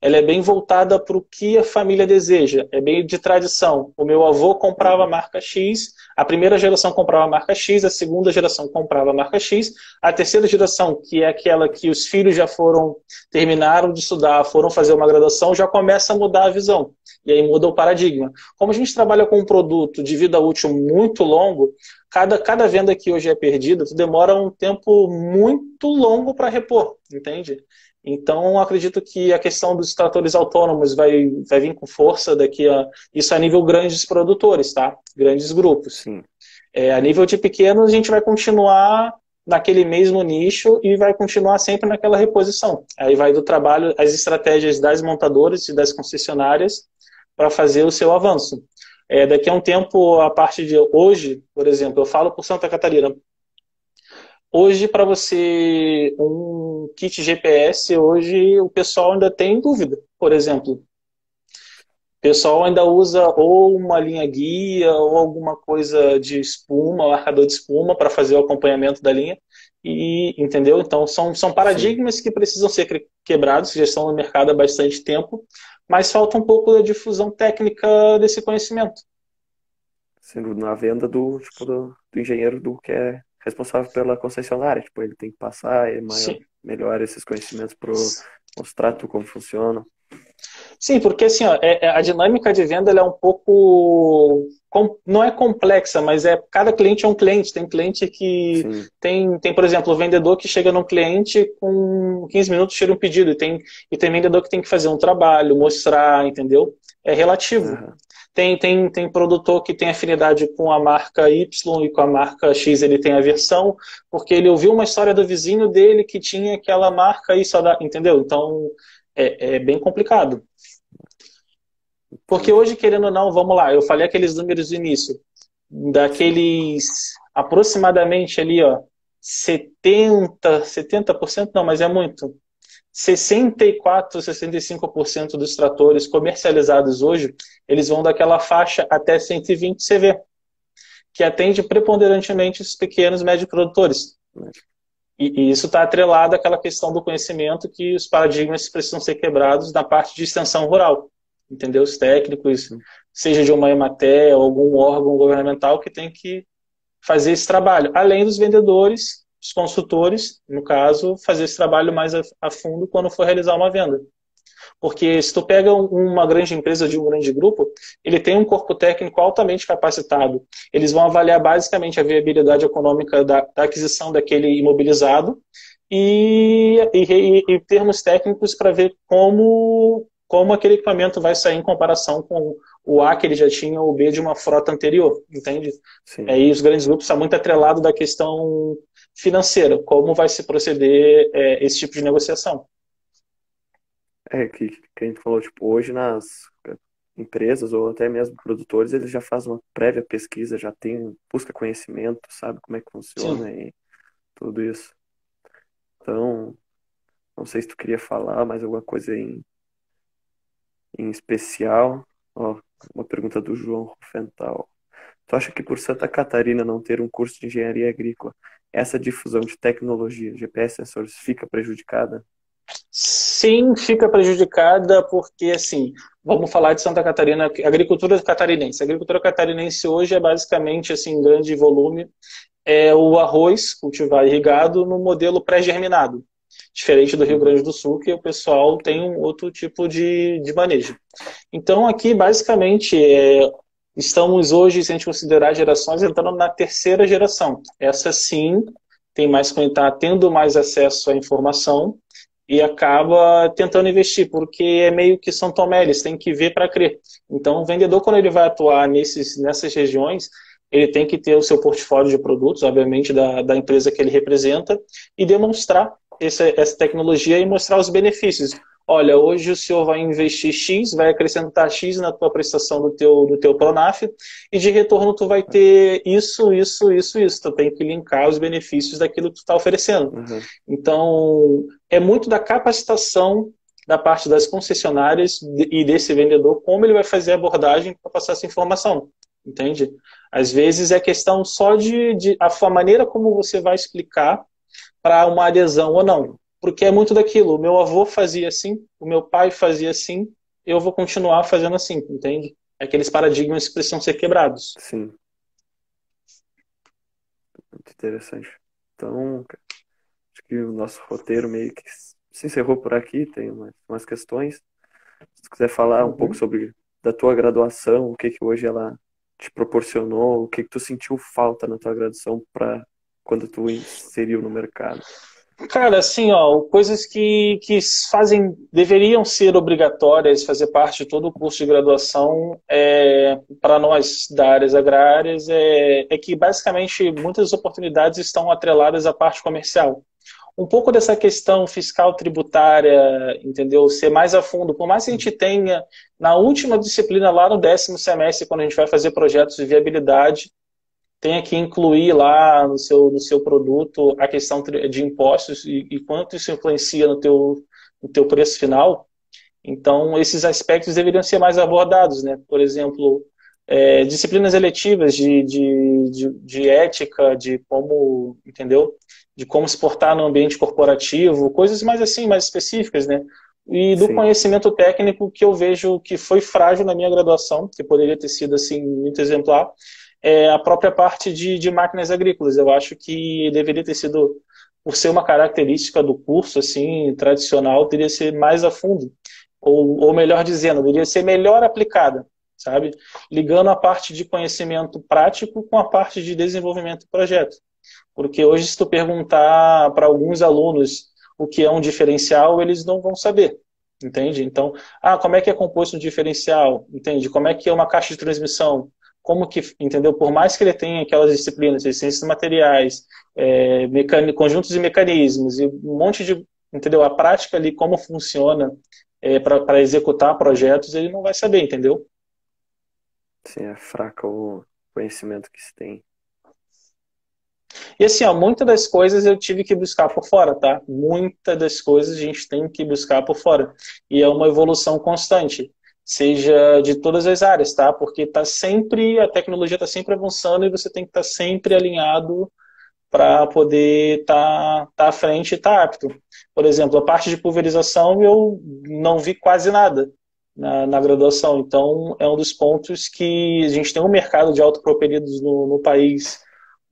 Ela é bem voltada para o que a família deseja, é bem de tradição. O meu avô comprava a marca X, a primeira geração comprava a marca X, a segunda geração comprava a marca X, a terceira geração, que é aquela que os filhos já foram, terminaram de estudar, foram fazer uma graduação, já começa a mudar a visão. E aí muda o paradigma. Como a gente trabalha com um produto de vida útil muito longo, cada, cada venda que hoje é perdida, tu demora um tempo muito longo para repor, entende? Então, acredito que a questão dos tratores autônomos vai, vai vir com força daqui a. Isso a nível grandes produtores, tá? Grandes grupos. Sim. É, a nível de pequenos, a gente vai continuar naquele mesmo nicho e vai continuar sempre naquela reposição. Aí vai do trabalho, as estratégias das montadoras e das concessionárias para fazer o seu avanço. É, daqui a um tempo, a partir de hoje, por exemplo, eu falo por Santa Catarina. Hoje, para você, um kit GPS, hoje o pessoal ainda tem dúvida. Por exemplo, o pessoal ainda usa ou uma linha guia ou alguma coisa de espuma, marcador de espuma para fazer o acompanhamento da linha. E, entendeu? Então, são, são paradigmas Sim. que precisam ser quebrados, que já estão no mercado há bastante tempo, mas falta um pouco da difusão técnica desse conhecimento. Sendo na venda do, tipo, do, do, engenheiro do que é responsável pela concessionária. Tipo, ele tem que passar é maior, melhor esses conhecimentos para mostrar tu como funciona. Sim, porque assim, ó, é, é, a dinâmica de venda é um pouco. Com, não é complexa, mas é cada cliente é um cliente. Tem cliente que tem, tem, por exemplo, o vendedor que chega num cliente com 15 minutos tira um pedido. E tem, e tem vendedor que tem que fazer um trabalho, mostrar, entendeu? É relativo. Uhum. Tem, tem, tem produtor que tem afinidade com a marca Y e com a marca X ele tem aversão, porque ele ouviu uma história do vizinho dele que tinha aquela marca e só dá, entendeu? Então é, é bem complicado. Porque hoje, querendo ou não, vamos lá, eu falei aqueles números do início, daqueles aproximadamente ali, ó, 70, 70% não, mas é muito. 64, 65% dos tratores comercializados hoje, eles vão daquela faixa até 120 CV, que atende preponderantemente os pequenos e médios produtores. E, e isso está atrelado àquela questão do conhecimento que os paradigmas precisam ser quebrados na parte de extensão rural entendeu? Os técnicos, seja de uma EMATE ou algum órgão governamental que tem que fazer esse trabalho, além dos vendedores, os consultores, no caso, fazer esse trabalho mais a, a fundo quando for realizar uma venda. Porque se tu pega uma grande empresa de um grande grupo, ele tem um corpo técnico altamente capacitado. Eles vão avaliar basicamente a viabilidade econômica da, da aquisição daquele imobilizado e, e, e termos técnicos para ver como como aquele equipamento vai sair em comparação com o A que ele já tinha ou o B de uma frota anterior, entende? Sim. Aí os grandes grupos estão muito atrelados da questão financeira, como vai se proceder é, esse tipo de negociação. É, que, que a gente falou, tipo, hoje nas empresas ou até mesmo produtores, eles já fazem uma prévia pesquisa, já tem, busca conhecimento, sabe como é que funciona Sim. e tudo isso. Então, não sei se tu queria falar mais alguma coisa em em especial, ó, uma pergunta do João Rufental. Tu acha que por Santa Catarina não ter um curso de engenharia agrícola, essa difusão de tecnologia, GPS sensores, fica prejudicada? sim, fica prejudicada porque, assim, vamos falar de Santa Catarina, agricultura catarinense. A agricultura catarinense hoje é basicamente, assim, grande volume, é o arroz cultivar irrigado no modelo pré-germinado. Diferente do Rio Grande do Sul, que o pessoal tem um outro tipo de, de manejo. Então, aqui, basicamente, é, estamos hoje, se a gente considerar gerações, entrando na terceira geração. Essa sim tem mais está tendo mais acesso à informação e acaba tentando investir, porque é meio que São Tomé, eles têm que ver para crer. Então, o vendedor, quando ele vai atuar nesses, nessas regiões, ele tem que ter o seu portfólio de produtos, obviamente, da, da empresa que ele representa, e demonstrar essa, essa tecnologia e mostrar os benefícios olha, hoje o senhor vai investir X, vai acrescentar X na tua prestação do teu, do teu Pronaf, e de retorno tu vai ter isso, isso, isso, isso. Tu tem que linkar os benefícios daquilo que tu está oferecendo. Uhum. Então, é muito da capacitação da parte das concessionárias e desse vendedor, como ele vai fazer a abordagem para passar essa informação, entende? Às vezes é questão só de, de a maneira como você vai explicar para uma adesão ou não porque é muito daquilo. O meu avô fazia assim, o meu pai fazia assim, eu vou continuar fazendo assim, entende? Aqueles paradigmas que precisam ser quebrados. Sim. Muito interessante. Então, acho que o nosso roteiro meio que se encerrou por aqui, tem umas, umas questões. Se tu quiser falar um uhum. pouco sobre da tua graduação, o que que hoje ela te proporcionou, o que que tu sentiu falta na tua graduação para quando tu inseriu no mercado. Cara, assim, ó, coisas que, que fazem, deveriam ser obrigatórias, fazer parte de todo o curso de graduação é, para nós da áreas agrárias, é, é que basicamente muitas oportunidades estão atreladas à parte comercial. Um pouco dessa questão fiscal tributária, entendeu? Ser mais a fundo. Por mais que a gente tenha, na última disciplina, lá no décimo semestre, quando a gente vai fazer projetos de viabilidade, tenha que incluir lá no seu, no seu produto a questão de impostos e, e quanto isso influencia no teu, no teu preço final. Então, esses aspectos deveriam ser mais abordados, né? Por exemplo, é, disciplinas eletivas de, de, de, de, ética, de como, entendeu? De como se portar no ambiente corporativo, coisas mais assim, mais específicas, né? E do Sim. conhecimento técnico que eu vejo que foi frágil na minha graduação, que poderia ter sido, assim, muito exemplar, é a própria parte de, de máquinas agrícolas. Eu acho que deveria ter sido, por ser uma característica do curso assim tradicional, teria ser mais a fundo, ou, ou melhor dizendo, deveria ser melhor aplicada, sabe? Ligando a parte de conhecimento prático com a parte de desenvolvimento do projeto. Porque hoje, se tu perguntar para alguns alunos o que é um diferencial, eles não vão saber. Entende? Então, ah, como é que é composto um diferencial? Entende? Como é que é uma caixa de transmissão? Como que, entendeu? Por mais que ele tenha aquelas disciplinas de ciências materiais, é, conjuntos e mecanismos, e um monte de, entendeu? A prática ali, como funciona é, para executar projetos, ele não vai saber, entendeu? Sim, é fraco o conhecimento que se tem. E assim, ó, muitas das coisas eu tive que buscar por fora, tá? Muitas das coisas a gente tem que buscar por fora. E é uma evolução constante seja de todas as áreas, tá? Porque tá sempre a tecnologia está sempre avançando e você tem que estar tá sempre alinhado para poder estar tá, tá à frente e estar tá apto. Por exemplo, a parte de pulverização eu não vi quase nada na, na, graduação, então é um dos pontos que a gente tem um mercado de autopropelidos no, no país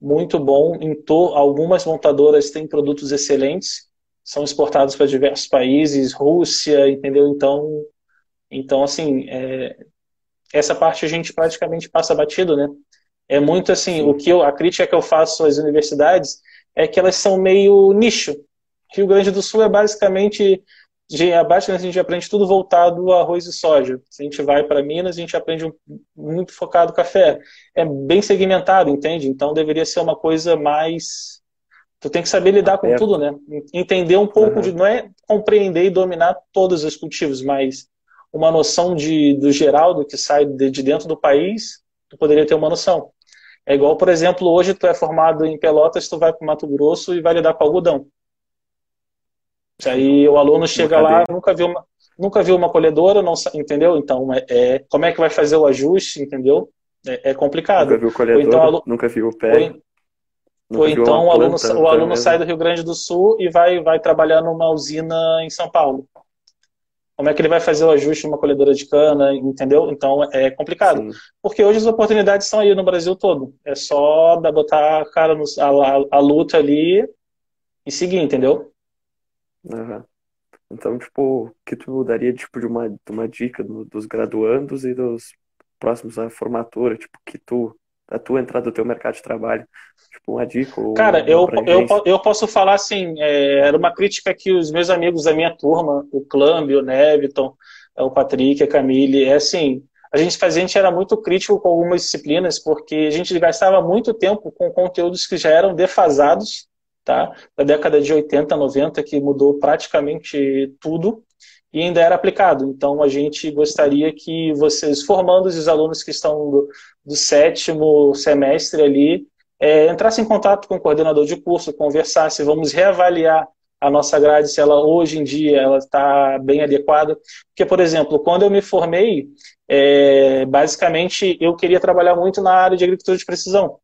muito bom. Em to, algumas montadoras têm produtos excelentes, são exportados para diversos países, Rússia, entendeu? Então então, assim, é, essa parte a gente praticamente passa batido, né? É muito assim, Sim. o que eu, a crítica que eu faço às universidades é que elas são meio nicho. Rio Grande do Sul é basicamente, basicamente a gente aprende tudo voltado a arroz e soja. Se a gente vai para Minas, a gente aprende muito focado café. É bem segmentado, entende? Então deveria ser uma coisa mais Tu tem que saber lidar com tudo, né? Entender um pouco uhum. de. Não é compreender e dominar todos os cultivos, mas uma noção de, do geral do que sai de, de dentro do país, tu poderia ter uma noção. É igual, por exemplo, hoje tu é formado em Pelotas, tu vai para o Mato Grosso e vai lidar com algodão. Aí o aluno chega lá, nunca viu uma, nunca viu uma colhedora, não entendeu? Então, é, é, como é que vai fazer o ajuste, entendeu? É, é complicado. Nunca viu colhedora, então, aluno, nunca viu o pé. Ou, ou então o aluno, o aluno sai do Rio Grande do Sul e vai, vai trabalhar numa usina em São Paulo. Como é que ele vai fazer o ajuste de uma colhedora de cana, entendeu? Então é complicado. Sim. Porque hoje as oportunidades estão aí no Brasil todo. É só botar a cara no, a, a, luta ali e seguir, entendeu? Uhum. Então, tipo, o que tu daria tipo, de, uma, de uma dica do, dos graduandos e dos próximos à formatura, tipo, que tu, a tua entrada do teu mercado de trabalho, tipo, uma dica ou Cara, eu, eu, eu posso falar assim, é, era uma crítica que os meus amigos da minha turma, o Clambi, o Neviton, é, o Patrick, a Camille, é assim, a gente a gente era muito crítico com algumas disciplinas, porque a gente gastava muito tempo com conteúdos que já eram defasados, tá? Da década de 80, 90, que mudou praticamente tudo e ainda era aplicado. Então, a gente gostaria que vocês, formando os alunos que estão do, do sétimo semestre ali, é, entrassem em contato com o coordenador de curso, conversassem, vamos reavaliar a nossa grade, se ela hoje em dia ela está bem adequada. Porque, por exemplo, quando eu me formei, é, basicamente eu queria trabalhar muito na área de agricultura de precisão.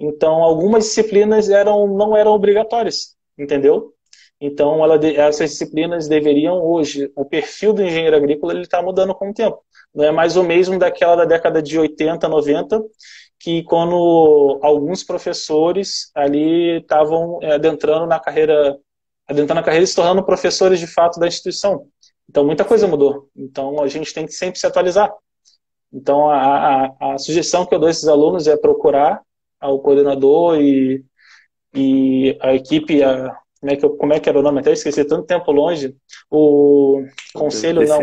Então, algumas disciplinas eram, não eram obrigatórias, entendeu? Então, ela, essas disciplinas deveriam hoje, o perfil do engenheiro agrícola ele está mudando com o tempo. Não é mais o mesmo daquela da década de 80, 90, que quando alguns professores ali estavam é, adentrando na carreira, adentrando na carreira e se tornando professores de fato da instituição. Então, muita coisa mudou. Então, a gente tem que sempre se atualizar. Então, a, a, a sugestão que eu dou a esses alunos é procurar ao coordenador e, e a equipe, a, como, é que, como é que era o nome? Até esqueci, tanto tempo longe. O conselho não.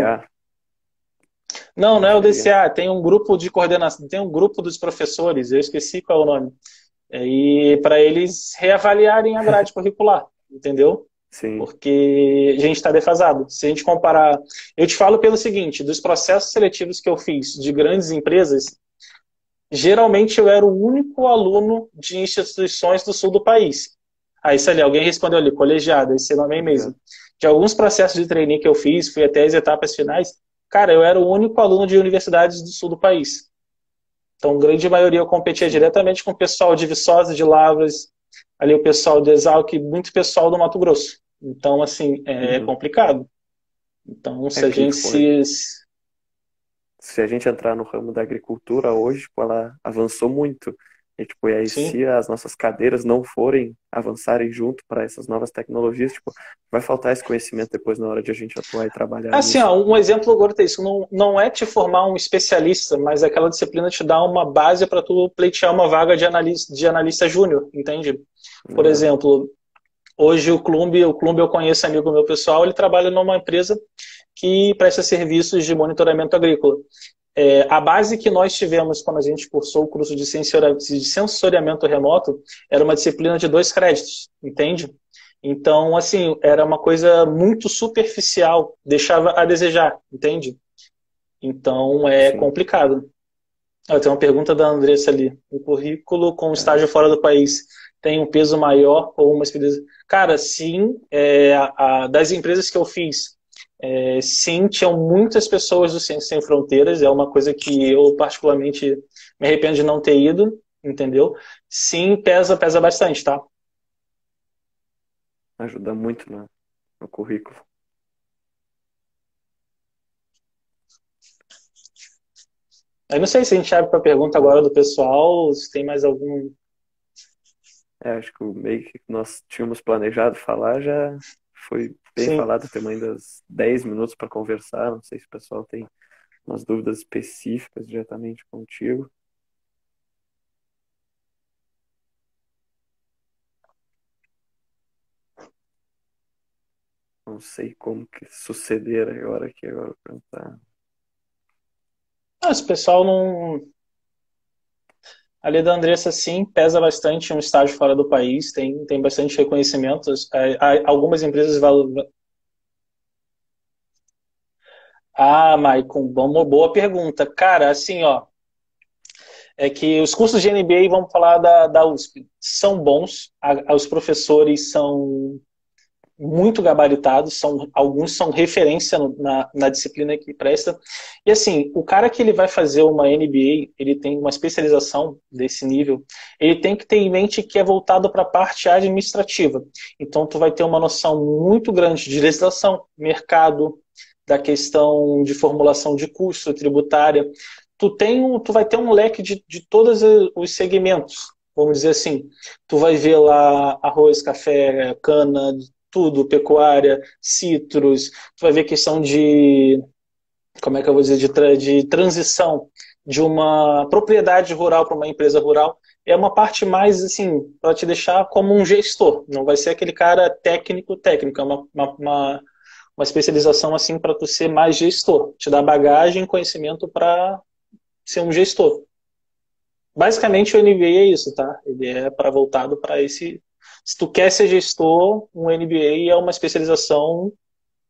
Não, não é o DCA, tem um grupo de coordenação, tem um grupo dos professores, eu esqueci qual é o nome. E para eles reavaliarem a grade curricular, (laughs) entendeu? Sim. Porque a gente está defasado. Se a gente comparar. Eu te falo pelo seguinte: dos processos seletivos que eu fiz de grandes empresas, geralmente eu era o único aluno de instituições do sul do país. Aí, se ali, alguém respondeu ali, colegiado, esse nome é mesmo. De alguns processos de trainee que eu fiz, fui até as etapas finais, cara, eu era o único aluno de universidades do sul do país. Então, grande maioria eu competia diretamente com o pessoal de Viçosa, de Lavras, ali o pessoal de Exalc, muito pessoal do Mato Grosso. Então, assim, é uhum. complicado. Então, se é a gente se, se a gente entrar no ramo da agricultura hoje, tipo, ela avançou muito. E, tipo, e aí, Sim. se as nossas cadeiras não forem avançarem junto para essas novas tecnologias, tipo, vai faltar esse conhecimento depois na hora de a gente atuar e trabalhar. Assim, ó, um exemplo agora é isso. Não, não é te formar um especialista, mas aquela disciplina te dá uma base para tu pleitear uma vaga de analista, de analista júnior, entende? Por é. exemplo, hoje o Clube, o Clube eu conheço amigo meu pessoal, ele trabalha numa empresa que presta serviços de monitoramento agrícola. É, a base que nós tivemos quando a gente cursou o curso de, de sensoriamento remoto era uma disciplina de dois créditos, entende? Então, assim, era uma coisa muito superficial, deixava a desejar, entende? Então, é Sim. complicado. Eu tenho uma pergunta da Andressa ali. O currículo com estágio fora do país tem um peso maior ou uma experiência? Cara, sim. É, a, a, das empresas que eu fiz, é, sim, tinham muitas pessoas do Ciência Sem Fronteiras, é uma coisa que eu particularmente me arrependo de não ter ido, entendeu? Sim, pesa, pesa bastante, tá? Ajuda muito no, no currículo. Eu não sei se a gente abre para pergunta agora do pessoal, se tem mais algum. É, acho que o meio que nós tínhamos planejado falar já foi bem Sim. falado, temos ainda 10 minutos para conversar. Não sei se o pessoal tem umas dúvidas específicas diretamente contigo. Não sei como que suceder agora aqui agora perguntar. Ah, esse pessoal não. Ali da Andressa, sim, pesa bastante um estágio fora do país, tem, tem bastante reconhecimento. É, algumas empresas valorizam. Ah, Maicon, uma boa pergunta. Cara, assim, ó, é que os cursos de MBA, vamos falar da, da USP, são bons, a, os professores são muito gabaritados, são, alguns são referência na, na disciplina que presta. E assim, o cara que ele vai fazer uma MBA, ele tem uma especialização desse nível, ele tem que ter em mente que é voltado para a parte administrativa. Então, tu vai ter uma noção muito grande de legislação, mercado, da questão de formulação de custo tributária. Tu, tem um, tu vai ter um leque de, de todos os segmentos, vamos dizer assim. Tu vai ver lá arroz, café, cana, tudo, pecuária, citros, tu vai ver questão de, como é que eu vou dizer, de, de transição de uma propriedade rural para uma empresa rural é uma parte mais assim para te deixar como um gestor não vai ser aquele cara técnico técnico é uma, uma, uma, uma especialização assim para tu ser mais gestor te dar bagagem conhecimento para ser um gestor. Basicamente o MBA é isso tá? Ele é para voltado para esse se tu quer ser gestor um MBA é uma especialização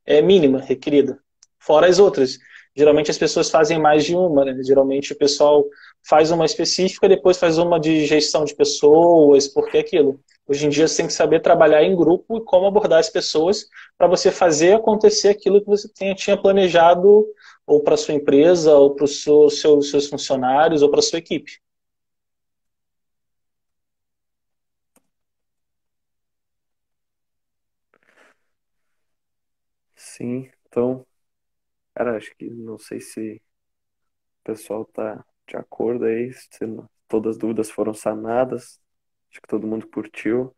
é mínima requerida fora as outras geralmente as pessoas fazem mais de uma, né? Geralmente o pessoal faz uma específica, depois faz uma de gestão de pessoas, porque aquilo. Hoje em dia você tem que saber trabalhar em grupo e como abordar as pessoas para você fazer acontecer aquilo que você tinha planejado ou para sua empresa, ou para os seu, seus funcionários, ou para sua equipe. Sim, então Cara, acho que não sei se o pessoal tá de acordo aí, se todas as dúvidas foram sanadas. Acho que todo mundo curtiu.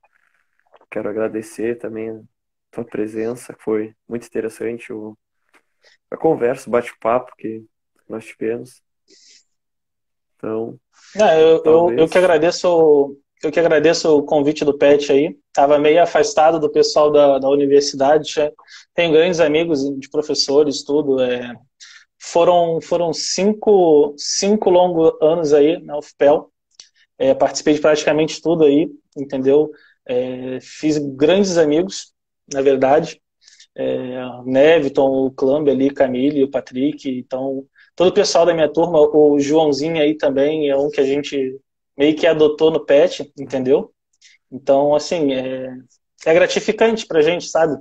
Quero agradecer também a tua presença, foi muito interessante o, a conversa, o bate-papo que nós tivemos. Então. É, eu, eu, eu, que agradeço eu que agradeço o convite do Pet aí. Estava meio afastado do pessoal da, da universidade. Tenho grandes amigos de professores, tudo. É, foram foram cinco, cinco longos anos aí na UFPEL. É, participei de praticamente tudo aí, entendeu? É, fiz grandes amigos, na verdade. É, Neviton, o Clambe ali, Camille, o Patrick. Então, todo o pessoal da minha turma, o Joãozinho aí também é um que a gente meio que adotou no pet, entendeu? Então, assim, é, é gratificante pra gente, sabe?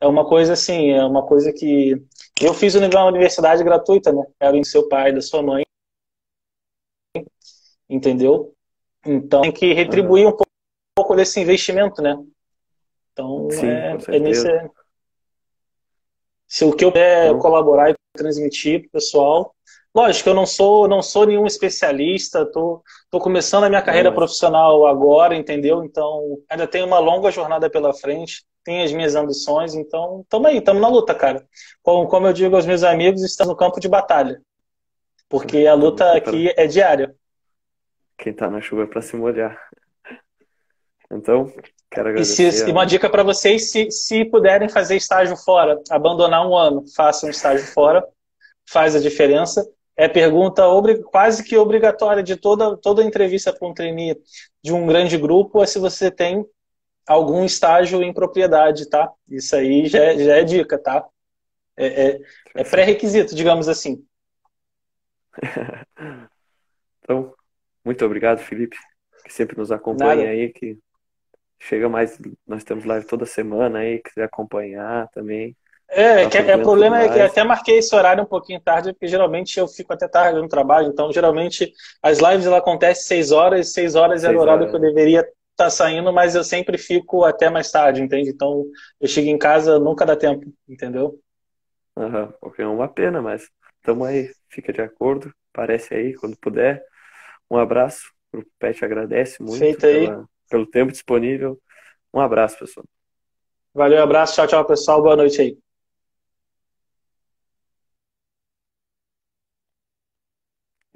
É uma coisa assim, é uma coisa que. Eu fiz uma universidade gratuita, né? Era em seu pai, da sua mãe. Entendeu? Então tem que retribuir um pouco desse investimento, né? Então Sim, é, é nesse. Se o que eu puder então... colaborar e transmitir pro pessoal, Lógico, eu não sou, não sou nenhum especialista, tô, tô começando a minha carreira profissional agora, entendeu? Então, ainda tenho uma longa jornada pela frente, tenho as minhas ambições, então, tamo aí, tamo na luta, cara. Como, como eu digo aos meus amigos, estamos no campo de batalha. Porque a luta aqui é diária. Quem tá na chuva é para se molhar. Então, quero agradecer. E, se, e uma dica para vocês, se, se puderem fazer estágio fora, abandonar um ano, façam estágio fora, faz a diferença é pergunta quase que obrigatória de toda, toda entrevista para um trainee de um grande grupo é se você tem algum estágio em propriedade, tá? Isso aí já é, já é dica, tá? É, é, é pré-requisito, digamos assim. (laughs) então, muito obrigado, Felipe, que sempre nos acompanha Nada. aí, que chega mais, nós temos live toda semana aí, quiser acompanhar também. É, que, é, o problema é que até marquei esse horário um pouquinho tarde, porque geralmente eu fico até tarde no trabalho, então geralmente as lives ela acontecem 6 horas, 6 horas é o horário que eu deveria estar tá saindo, mas eu sempre fico até mais tarde, entende? Então eu chego em casa, nunca dá tempo, entendeu? Aham, porque é uma pena, mas estamos aí, fica de acordo, aparece aí quando puder. Um abraço, o Pet agradece muito pela, pelo tempo disponível. Um abraço, pessoal. Valeu, abraço, tchau, tchau, pessoal, boa noite aí.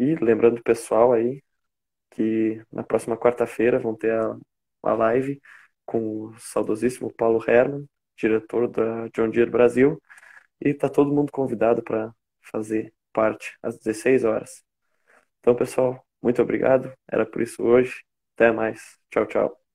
E lembrando o pessoal aí que na próxima quarta-feira vão ter a, a live com o saudosíssimo Paulo Herman, diretor da John Deere Brasil, e tá todo mundo convidado para fazer parte às 16 horas. Então, pessoal, muito obrigado. Era por isso hoje. Até mais. Tchau, tchau.